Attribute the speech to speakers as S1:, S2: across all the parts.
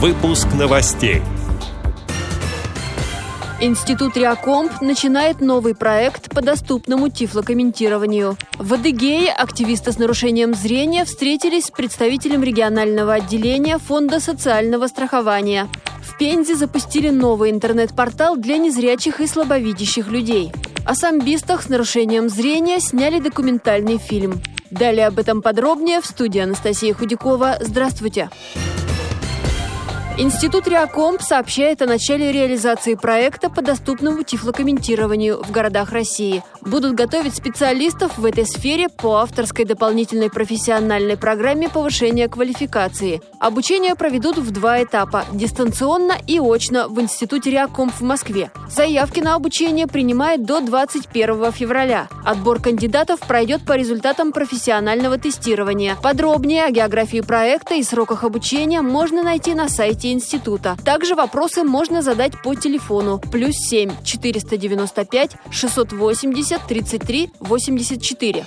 S1: Выпуск новостей.
S2: Институт Реакомп начинает новый проект по доступному тифлокомментированию. В Адыгее активисты с нарушением зрения встретились с представителем регионального отделения Фонда социального страхования. В Пензе запустили новый интернет-портал для незрячих и слабовидящих людей. О самбистах с нарушением зрения сняли документальный фильм. Далее об этом подробнее в студии Анастасия Худякова. Здравствуйте! Здравствуйте! Институт Реакомп сообщает о начале реализации проекта по доступному тифлокомментированию в городах России. Будут готовить специалистов в этой сфере по авторской дополнительной профессиональной программе повышения квалификации. Обучение проведут в два этапа – дистанционно и очно в Институте Реакомп в Москве. Заявки на обучение принимают до 21 февраля. Отбор кандидатов пройдет по результатам профессионального тестирования. Подробнее о географии проекта и сроках обучения можно найти на сайте сайте института. Также вопросы можно задать по телефону плюс 7 495 680 33 84.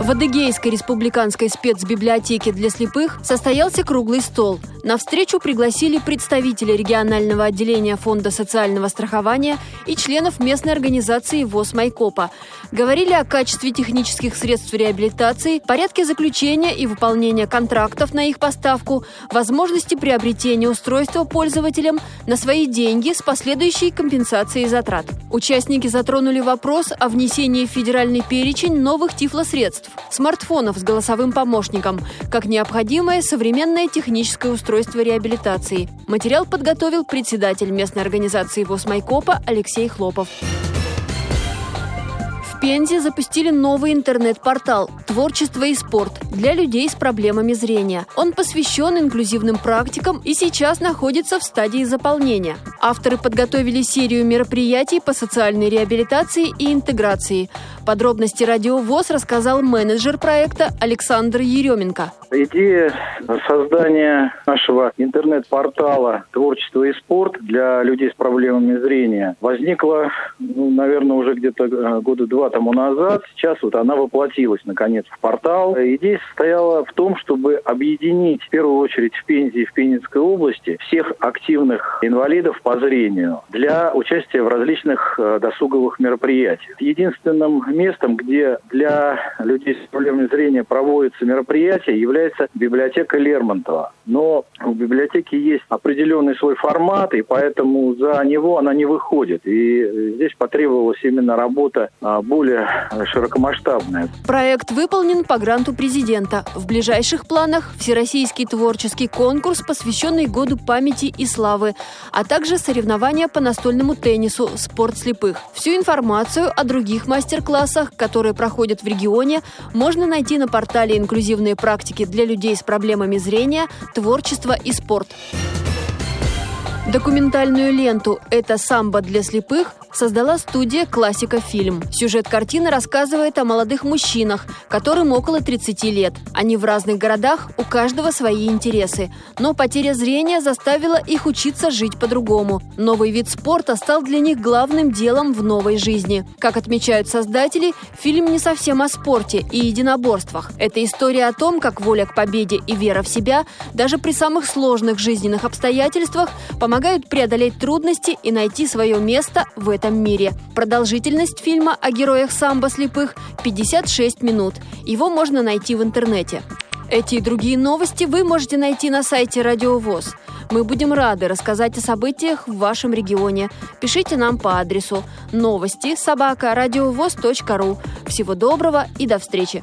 S2: В Адыгейской республиканской спецбиблиотеке для слепых состоялся круглый стол. На встречу пригласили представителей регионального отделения Фонда социального страхования и членов местной организации ВОЗ Майкопа. Говорили о качестве технических средств реабилитации, порядке заключения и выполнения контрактов на их поставку, возможности приобретения устройства пользователям на свои деньги с последующей компенсацией затрат. Участники затронули вопрос о внесении в федеральный перечень новых тифлосредств – смартфонов с голосовым помощником, как необходимое современное техническое устройство реабилитации. Материал подготовил председатель местной организации ВОЗ Майкопа Алексей Хлопов. Пензе запустили новый интернет-портал «Творчество и спорт» для людей с проблемами зрения. Он посвящен инклюзивным практикам и сейчас находится в стадии заполнения. Авторы подготовили серию мероприятий по социальной реабилитации и интеграции. Подробности «Радиовоз» рассказал менеджер проекта Александр Еременко.
S3: Идея создания нашего интернет-портала «Творчество и спорт» для людей с проблемами зрения возникла, ну, наверное, уже где-то э, года два тому назад. Сейчас вот она воплотилась, наконец, в портал. Идея состояла в том, чтобы объединить, в первую очередь, в Пензе и в Пензенской области всех активных инвалидов по зрению для участия в различных э, досуговых мероприятиях. Единственным местом, где для людей с проблемами зрения проводятся мероприятия, является библиотека Лермонтова. Но в библиотеке есть определенный свой формат, и поэтому за него она не выходит. И здесь потребовалась именно работа а, более широкомасштабная.
S2: Проект выполнен по гранту президента. В ближайших планах всероссийский творческий конкурс, посвященный Году памяти и славы, а также соревнования по настольному теннису «Спорт слепых». Всю информацию о других мастер-классах, которые проходят в регионе, можно найти на портале «Инклюзивные практики для людей с проблемами зрения», «Творчество и спорт». Документальную ленту «Это самбо для слепых» создала студия «Классика фильм». Сюжет картины рассказывает о молодых мужчинах, которым около 30 лет. Они в разных городах, у каждого свои интересы. Но потеря зрения заставила их учиться жить по-другому. Новый вид спорта стал для них главным делом в новой жизни. Как отмечают создатели, фильм не совсем о спорте и единоборствах. Это история о том, как воля к победе и вера в себя даже при самых сложных жизненных обстоятельствах помогают преодолеть трудности и найти свое место в этом мире. Продолжительность фильма о героях самбо слепых 56 минут. Его можно найти в интернете. Эти и другие новости вы можете найти на сайте Радиовоз. Мы будем рады рассказать о событиях в вашем регионе. Пишите нам по адресу новости собака ру. Всего доброго и до встречи!